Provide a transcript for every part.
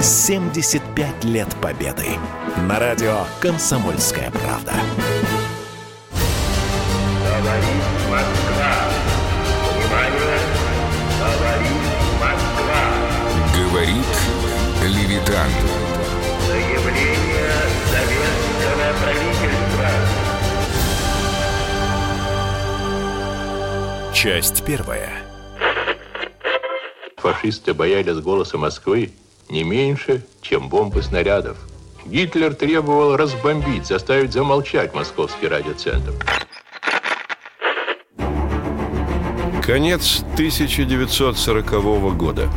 75 лет победы. На радио «Комсомольская правда». Говорит Москва. Внимание! Говорит Москва. Говорит Левитан. Заявление советского правительства. Часть первая. Фашисты боялись голоса Москвы не меньше, чем бомбы снарядов. Гитлер требовал разбомбить, заставить замолчать московский радиоцентр. Конец 1940 года.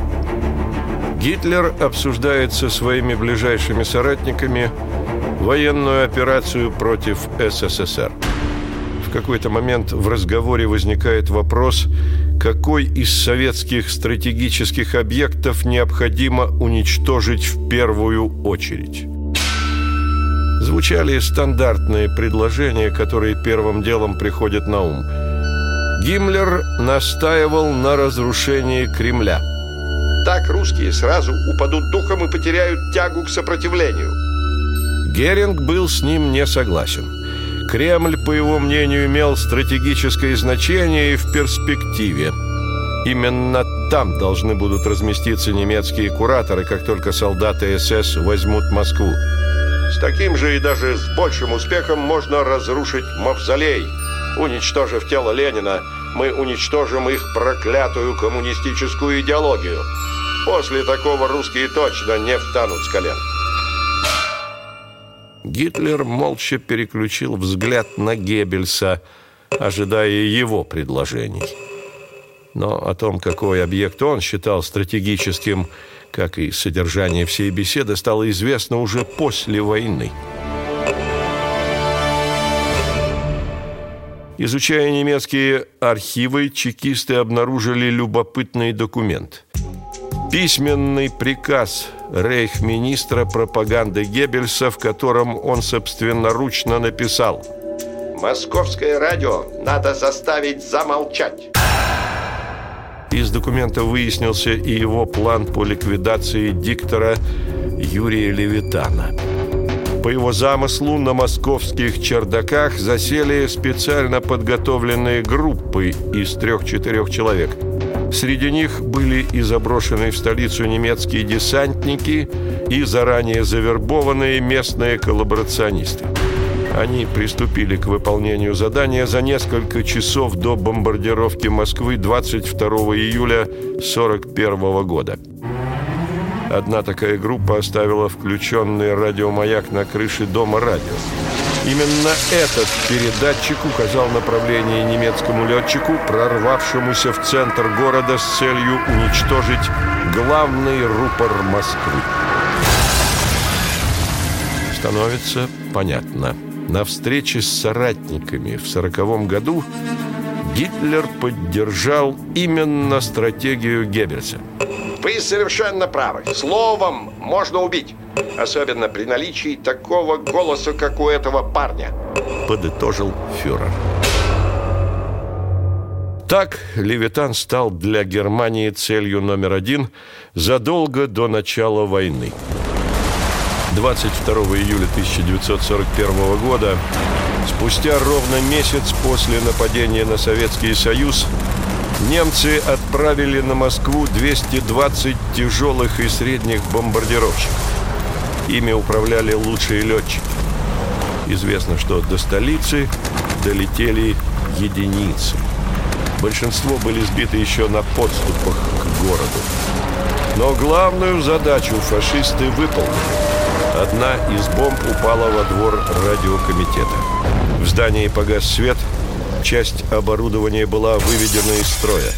Гитлер обсуждает со своими ближайшими соратниками военную операцию против СССР. В какой-то момент в разговоре возникает вопрос, какой из советских стратегических объектов необходимо уничтожить в первую очередь. Звучали стандартные предложения, которые первым делом приходят на ум. Гиммлер настаивал на разрушении Кремля. Так русские сразу упадут духом и потеряют тягу к сопротивлению. Геринг был с ним не согласен. Кремль, по его мнению, имел стратегическое значение и в перспективе. Именно там должны будут разместиться немецкие кураторы, как только солдаты СС возьмут Москву. С таким же и даже с большим успехом можно разрушить мавзолей. Уничтожив тело Ленина, мы уничтожим их проклятую коммунистическую идеологию. После такого русские точно не встанут с колен. Гитлер молча переключил взгляд на Геббельса, ожидая его предложений. Но о том, какой объект он считал стратегическим, как и содержание всей беседы, стало известно уже после войны. Изучая немецкие архивы, чекисты обнаружили любопытный документ. Письменный приказ рейхминистра пропаганды Геббельса, в котором он собственноручно написал Московское радио надо заставить замолчать. Из документа выяснился и его план по ликвидации диктора Юрия Левитана. По его замыслу на московских чердаках засели специально подготовленные группы из трех-четырех человек. Среди них были и заброшенные в столицу немецкие десантники, и заранее завербованные местные коллаборационисты. Они приступили к выполнению задания за несколько часов до бомбардировки Москвы 22 июля 1941 года. Одна такая группа оставила включенный радиомаяк на крыше дома радио. Именно этот передатчик указал направление немецкому летчику, прорвавшемуся в центр города с целью уничтожить главный рупор Москвы. Становится понятно. На встрече с соратниками в сороковом году Гитлер поддержал именно стратегию Геббельса. Вы совершенно правы. Словом можно убить. Особенно при наличии такого голоса, как у этого парня. Подытожил фюрер. Так Левитан стал для Германии целью номер один задолго до начала войны. 22 июля 1941 года, спустя ровно месяц после нападения на Советский Союз, немцы отправили на Москву 220 тяжелых и средних бомбардировщиков. Ими управляли лучшие летчики. Известно, что до столицы долетели единицы. Большинство были сбиты еще на подступах к городу. Но главную задачу фашисты выполнили. Одна из бомб упала во двор радиокомитета. В здании погас свет, часть оборудования была выведена из строя.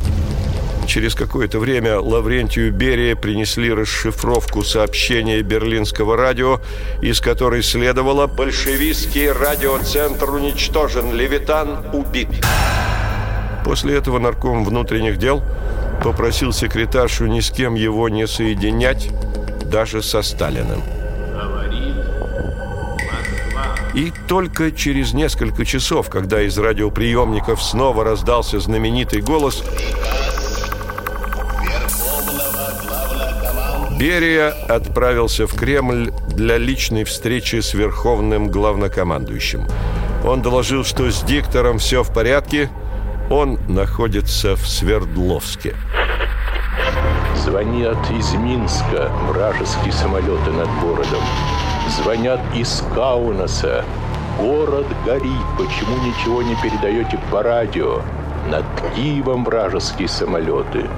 Через какое-то время Лаврентию Берия принесли расшифровку сообщения берлинского радио, из которой следовало «Большевистский радиоцентр уничтожен, Левитан убит». После этого нарком внутренних дел попросил секретаршу ни с кем его не соединять, даже со Сталиным. И только через несколько часов, когда из радиоприемников снова раздался знаменитый голос, Берия отправился в Кремль для личной встречи с верховным главнокомандующим. Он доложил, что с диктором все в порядке, он находится в Свердловске. Звонят из Минска вражеские самолеты над городом. Звонят из Каунаса. Город горит. Почему ничего не передаете по радио? Над Киевом вражеские самолеты.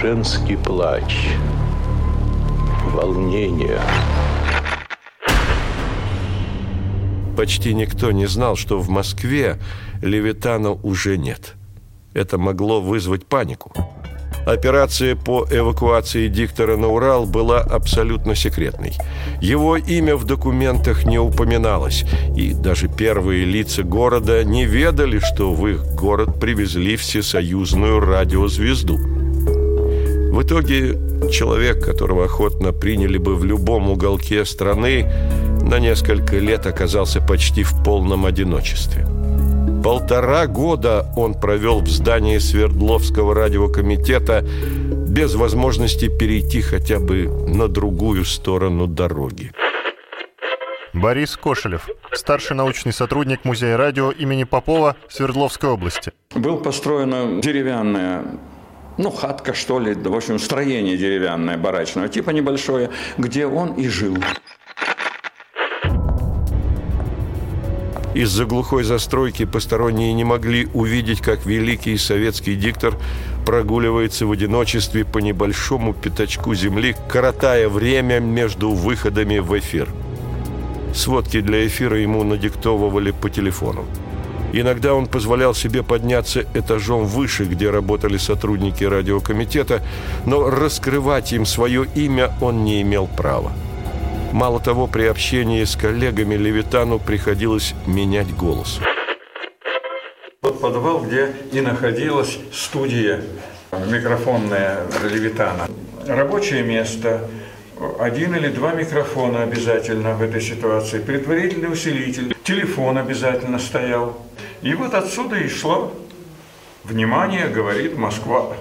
Женский плач. Волнение. Почти никто не знал, что в Москве Левитана уже нет. Это могло вызвать панику. Операция по эвакуации диктора на Урал была абсолютно секретной. Его имя в документах не упоминалось, и даже первые лица города не ведали, что в их город привезли всесоюзную радиозвезду. В итоге человек, которого охотно приняли бы в любом уголке страны, на несколько лет оказался почти в полном одиночестве. Полтора года он провел в здании Свердловского радиокомитета без возможности перейти хотя бы на другую сторону дороги. Борис Кошелев, старший научный сотрудник Музея радио имени Попова Свердловской области. Был построена деревянная ну, хатка, что ли, в общем, строение деревянное, барачного типа небольшое, где он и жил. Из-за глухой застройки посторонние не могли увидеть, как великий советский диктор прогуливается в одиночестве по небольшому пятачку земли, коротая время между выходами в эфир. Сводки для эфира ему надиктовывали по телефону. Иногда он позволял себе подняться этажом выше, где работали сотрудники радиокомитета, но раскрывать им свое имя он не имел права. Мало того, при общении с коллегами Левитану приходилось менять голос. Вот подвал, где и находилась студия микрофонная Левитана. Рабочее место, один или два микрофона обязательно в этой ситуации, предварительный усилитель, телефон обязательно стоял. И вот отсюда и шло «Внимание, говорит Москва».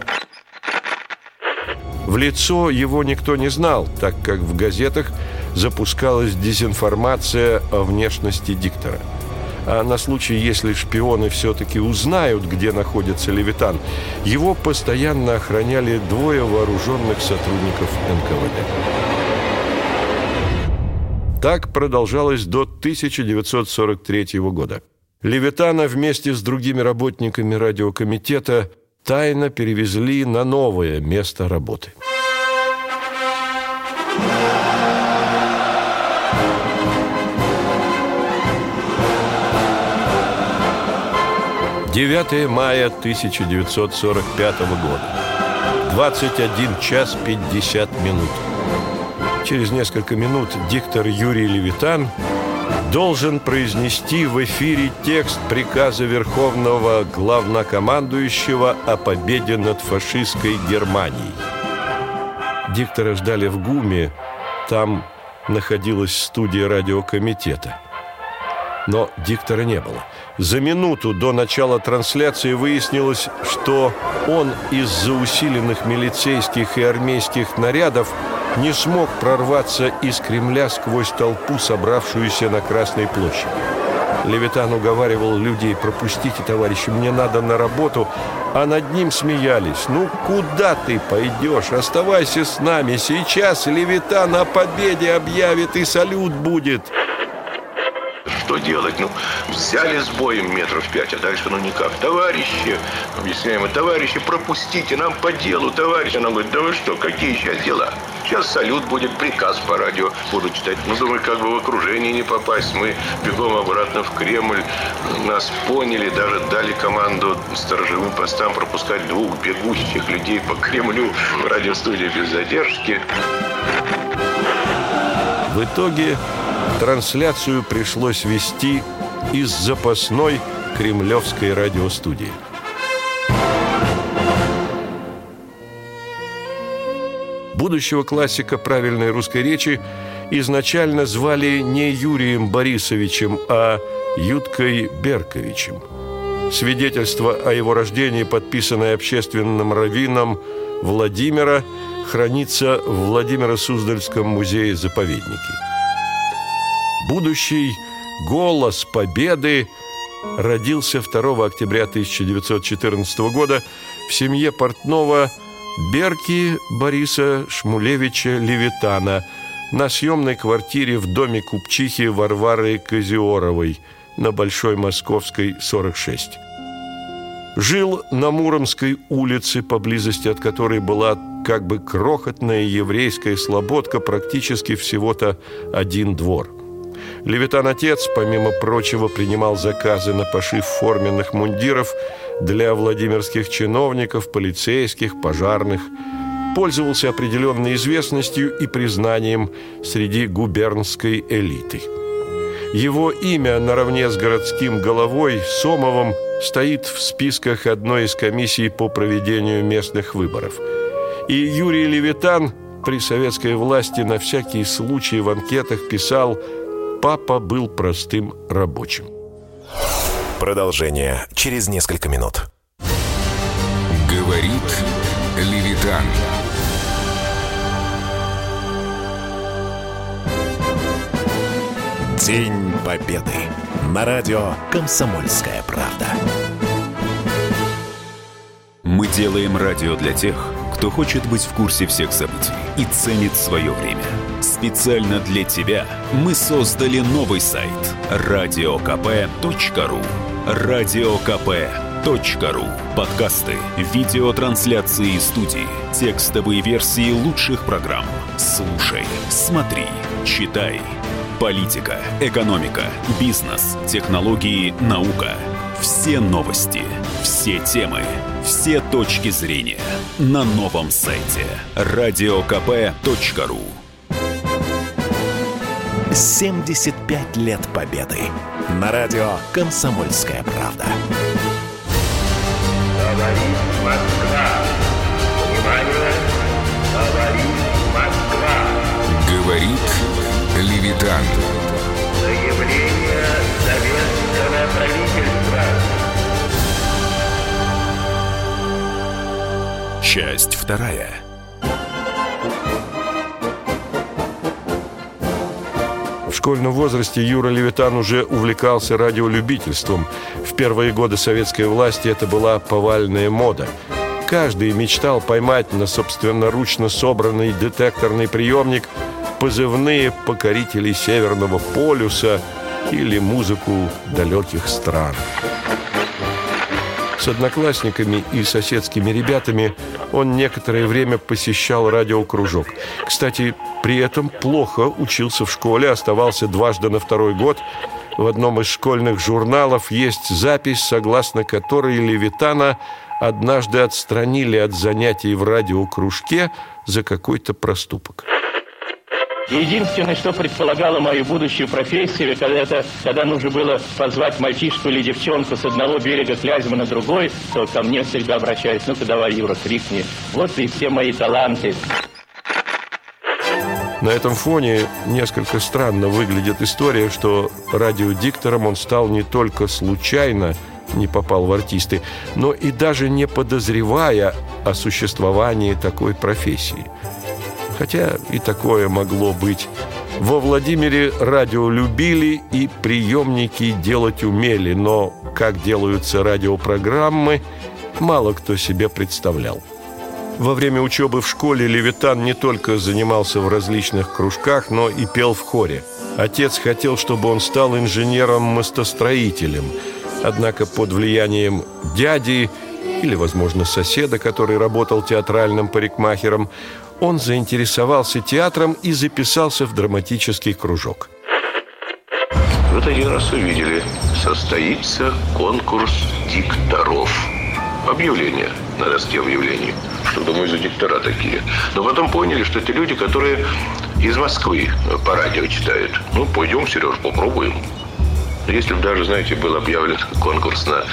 В лицо его никто не знал, так как в газетах запускалась дезинформация о внешности диктора. А на случай, если шпионы все-таки узнают, где находится Левитан, его постоянно охраняли двое вооруженных сотрудников НКВД. Так продолжалось до 1943 года. Левитана вместе с другими работниками радиокомитета тайно перевезли на новое место работы. 9 мая 1945 года. 21 час 50 минут. Через несколько минут диктор Юрий Левитан должен произнести в эфире текст приказа Верховного Главнокомандующего о победе над фашистской Германией. Диктора ждали в ГУМе, там находилась студия радиокомитета. Но диктора не было – за минуту до начала трансляции выяснилось, что он из-за усиленных милицейских и армейских нарядов не смог прорваться из Кремля сквозь толпу, собравшуюся на Красной площади. Левитан уговаривал людей, пропустите, товарищи, мне надо на работу, а над ним смеялись. Ну, куда ты пойдешь? Оставайся с нами. Сейчас Левитан о победе объявит и салют будет что делать? Ну, взяли с боем метров пять, а дальше ну никак. Товарищи, объясняем, товарищи, пропустите, нам по делу, товарищи. Она говорит, да вы что, какие сейчас дела? Сейчас салют будет, приказ по радио буду читать. Ну, думаю, как бы в окружение не попасть. Мы бегом обратно в Кремль. Нас поняли, даже дали команду сторожевым постам пропускать двух бегущих людей по Кремлю в радиостудии без задержки. В итоге Трансляцию пришлось вести из запасной кремлевской радиостудии. Будущего классика правильной русской речи изначально звали не Юрием Борисовичем, а Юткой Берковичем. Свидетельство о его рождении, подписанное общественным раввином Владимира, хранится в Владимиро-Суздальском музее-заповеднике. Будущий «Голос Победы» родился 2 октября 1914 года в семье портного Берки Бориса Шмулевича Левитана на съемной квартире в доме купчихи Варвары Козиоровой на Большой Московской, 46. Жил на Муромской улице, поблизости от которой была как бы крохотная еврейская слободка, практически всего-то один двор – Левитан-отец, помимо прочего, принимал заказы на пошив форменных мундиров для владимирских чиновников, полицейских, пожарных. Пользовался определенной известностью и признанием среди губернской элиты. Его имя наравне с городским головой Сомовым стоит в списках одной из комиссий по проведению местных выборов. И Юрий Левитан при советской власти на всякий случай в анкетах писал – Папа был простым рабочим. Продолжение через несколько минут. Говорит Левитан. День Победы. На радио «Комсомольская правда». Мы делаем радио для тех, кто хочет быть в курсе всех событий и ценит свое время. Специально для тебя мы создали новый сайт радиокп.ру радиокп.ру Подкасты, видеотрансляции студии, текстовые версии лучших программ. Слушай, смотри, читай. Политика, экономика, бизнес, технологии, наука. Все новости, все темы, все точки зрения на новом сайте радиокп.ру 75 лет Победы. На радио «Комсомольская правда». Говорит Москва. Внимание! Говорит Москва. Говорит Левитан. Заявление советского правительства. Часть вторая. Школьном возрасте Юра Левитан уже увлекался радиолюбительством. В первые годы советской власти это была повальная мода. Каждый мечтал поймать на собственноручно собранный детекторный приемник позывные покорителей Северного полюса или музыку далеких стран. С одноклассниками и соседскими ребятами он некоторое время посещал радиокружок. Кстати, при этом плохо учился в школе, оставался дважды на второй год. В одном из школьных журналов есть запись, согласно которой Левитана однажды отстранили от занятий в радиокружке за какой-то проступок. Единственное, что предполагало мою будущую профессию, когда, это, когда нужно было позвать мальчишку или девчонку с одного берега Клязьмы на другой, то ко мне всегда обращались, ну-ка давай, Юра, крикни. Вот и все мои таланты. На этом фоне несколько странно выглядит история, что радиодиктором он стал не только случайно, не попал в артисты, но и даже не подозревая о существовании такой профессии – Хотя и такое могло быть. Во Владимире радио любили и приемники делать умели, но как делаются радиопрограммы, мало кто себе представлял. Во время учебы в школе Левитан не только занимался в различных кружках, но и пел в хоре. Отец хотел, чтобы он стал инженером-мостостроителем. Однако под влиянием дяди или, возможно, соседа, который работал театральным парикмахером, он заинтересовался театром и записался в драматический кружок. Вот один раз увидели, состоится конкурс дикторов. Объявление на доске объявлений. Что, думаю, за диктора такие. Но потом поняли, что это люди, которые из Москвы по радио читают. Ну, пойдем, Сереж, попробуем. Если бы даже, знаете, был объявлен конкурс на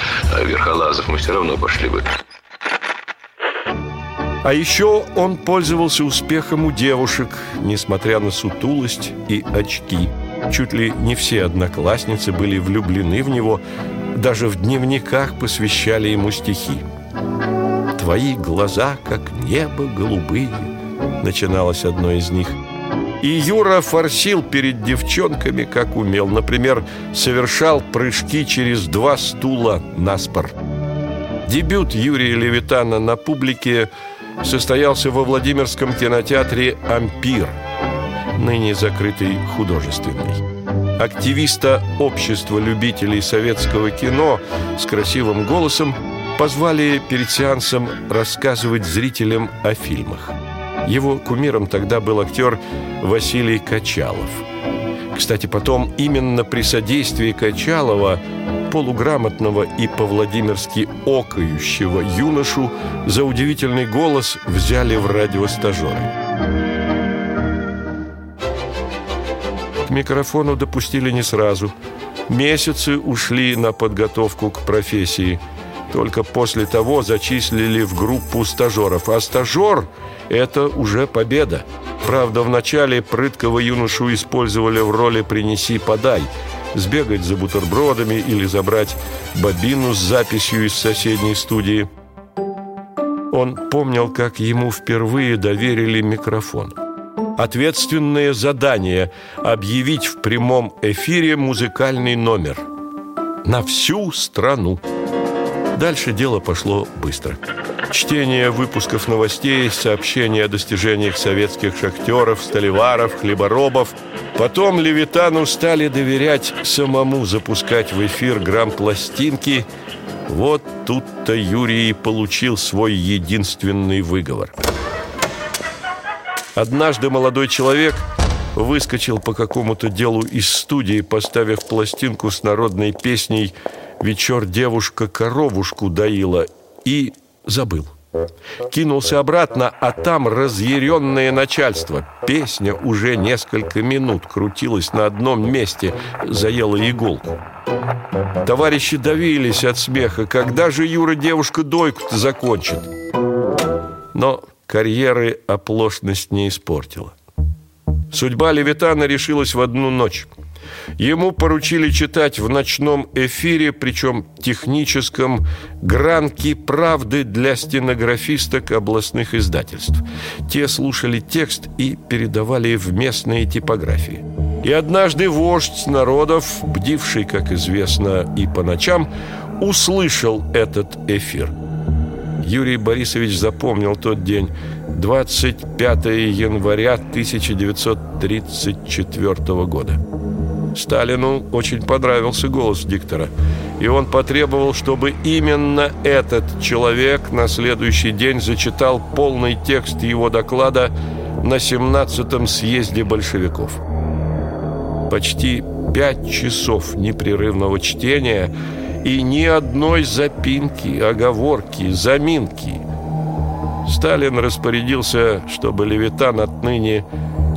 верхолазов, мы все равно пошли бы. А еще он пользовался успехом у девушек, несмотря на сутулость и очки. Чуть ли не все одноклассницы были влюблены в него, даже в дневниках посвящали ему стихи. «Твои глаза, как небо голубые, начиналось одно из них. И Юра форсил перед девчонками, как умел. Например, совершал прыжки через два стула на спор. Дебют Юрия Левитана на публике состоялся во Владимирском кинотеатре «Ампир», ныне закрытый художественный. Активиста общества любителей советского кино с красивым голосом позвали перед сеансом рассказывать зрителям о фильмах. Его кумиром тогда был актер Василий Качалов. Кстати, потом именно при содействии Качалова полуграмотного и по-владимирски окающего юношу за удивительный голос взяли в радиостажеры. К микрофону допустили не сразу. Месяцы ушли на подготовку к профессии. Только после того зачислили в группу стажеров. А стажер – это уже победа. Правда, вначале прыткого юношу использовали в роли «принеси-подай», сбегать за бутербродами или забрать бобину с записью из соседней студии. Он помнил, как ему впервые доверили микрофон. Ответственное задание – объявить в прямом эфире музыкальный номер. На всю страну. Дальше дело пошло быстро. Чтение выпусков новостей, сообщения о достижениях советских шахтеров, столеваров, хлеборобов. Потом Левитану стали доверять самому запускать в эфир грамм-пластинки. Вот тут-то Юрий получил свой единственный выговор. Однажды молодой человек выскочил по какому-то делу из студии, поставив пластинку с народной песней «Вечер девушка коровушку доила» и забыл. Кинулся обратно, а там разъяренное начальство. Песня уже несколько минут крутилась на одном месте, заела иголку. Товарищи давились от смеха. Когда же Юра девушка дойку-то закончит? Но карьеры оплошность не испортила. Судьба Левитана решилась в одну ночь – Ему поручили читать в ночном эфире, причем техническом, гранки правды для стенографисток областных издательств. Те слушали текст и передавали в местные типографии. И однажды вождь народов, бдивший, как известно, и по ночам, услышал этот эфир. Юрий Борисович запомнил тот день, 25 января 1934 года. Сталину очень понравился голос диктора, и он потребовал, чтобы именно этот человек на следующий день зачитал полный текст его доклада на 17-м съезде большевиков. Почти пять часов непрерывного чтения и ни одной запинки, оговорки, заминки. Сталин распорядился, чтобы Левитан отныне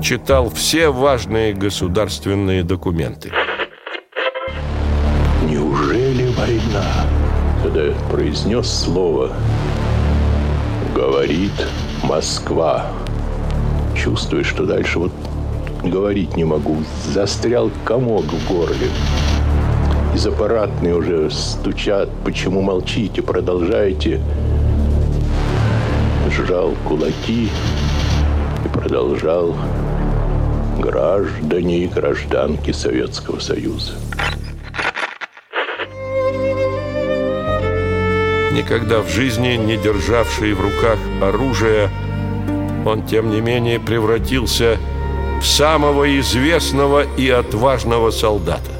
читал все важные государственные документы. Неужели война? Когда произнес слово «говорит Москва», чувствую, что дальше вот говорить не могу. Застрял комок в горле. Из аппаратной уже стучат. Почему молчите? Продолжайте. Сжал кулаки и продолжал граждане и гражданки Советского Союза. Никогда в жизни не державший в руках оружие, он, тем не менее, превратился в самого известного и отважного солдата.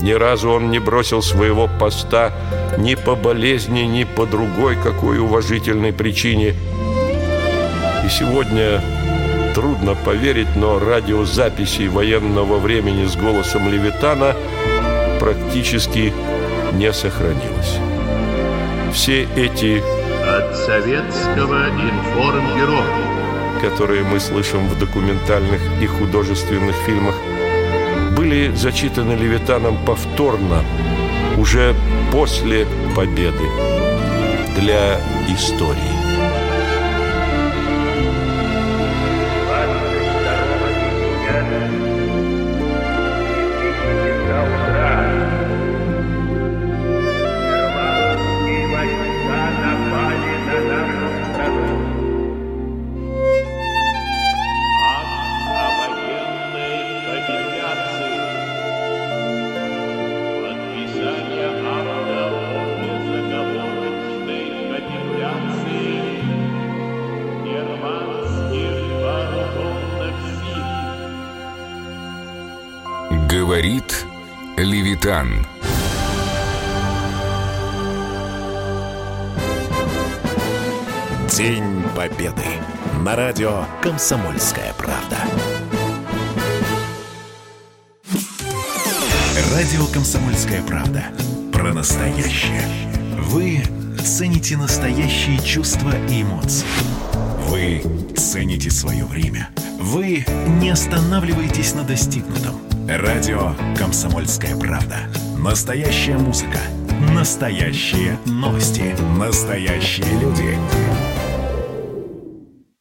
Ни разу он не бросил своего поста ни по болезни, ни по другой какой уважительной причине. И сегодня Трудно поверить, но радиозаписей военного времени с голосом Левитана практически не сохранилось. Все эти от советского информбюро, которые мы слышим в документальных и художественных фильмах, были зачитаны Левитаном повторно, уже после победы, для истории. Говорит Левитан. День Победы. На радио «Комсомольская правда». Радио «Комсомольская правда». Про настоящее. Вы цените настоящие чувства и эмоции. Вы цените свое время. Вы не останавливаетесь на достигнутом. Радио «Комсомольская правда». Настоящая музыка. Настоящие новости. Настоящие люди.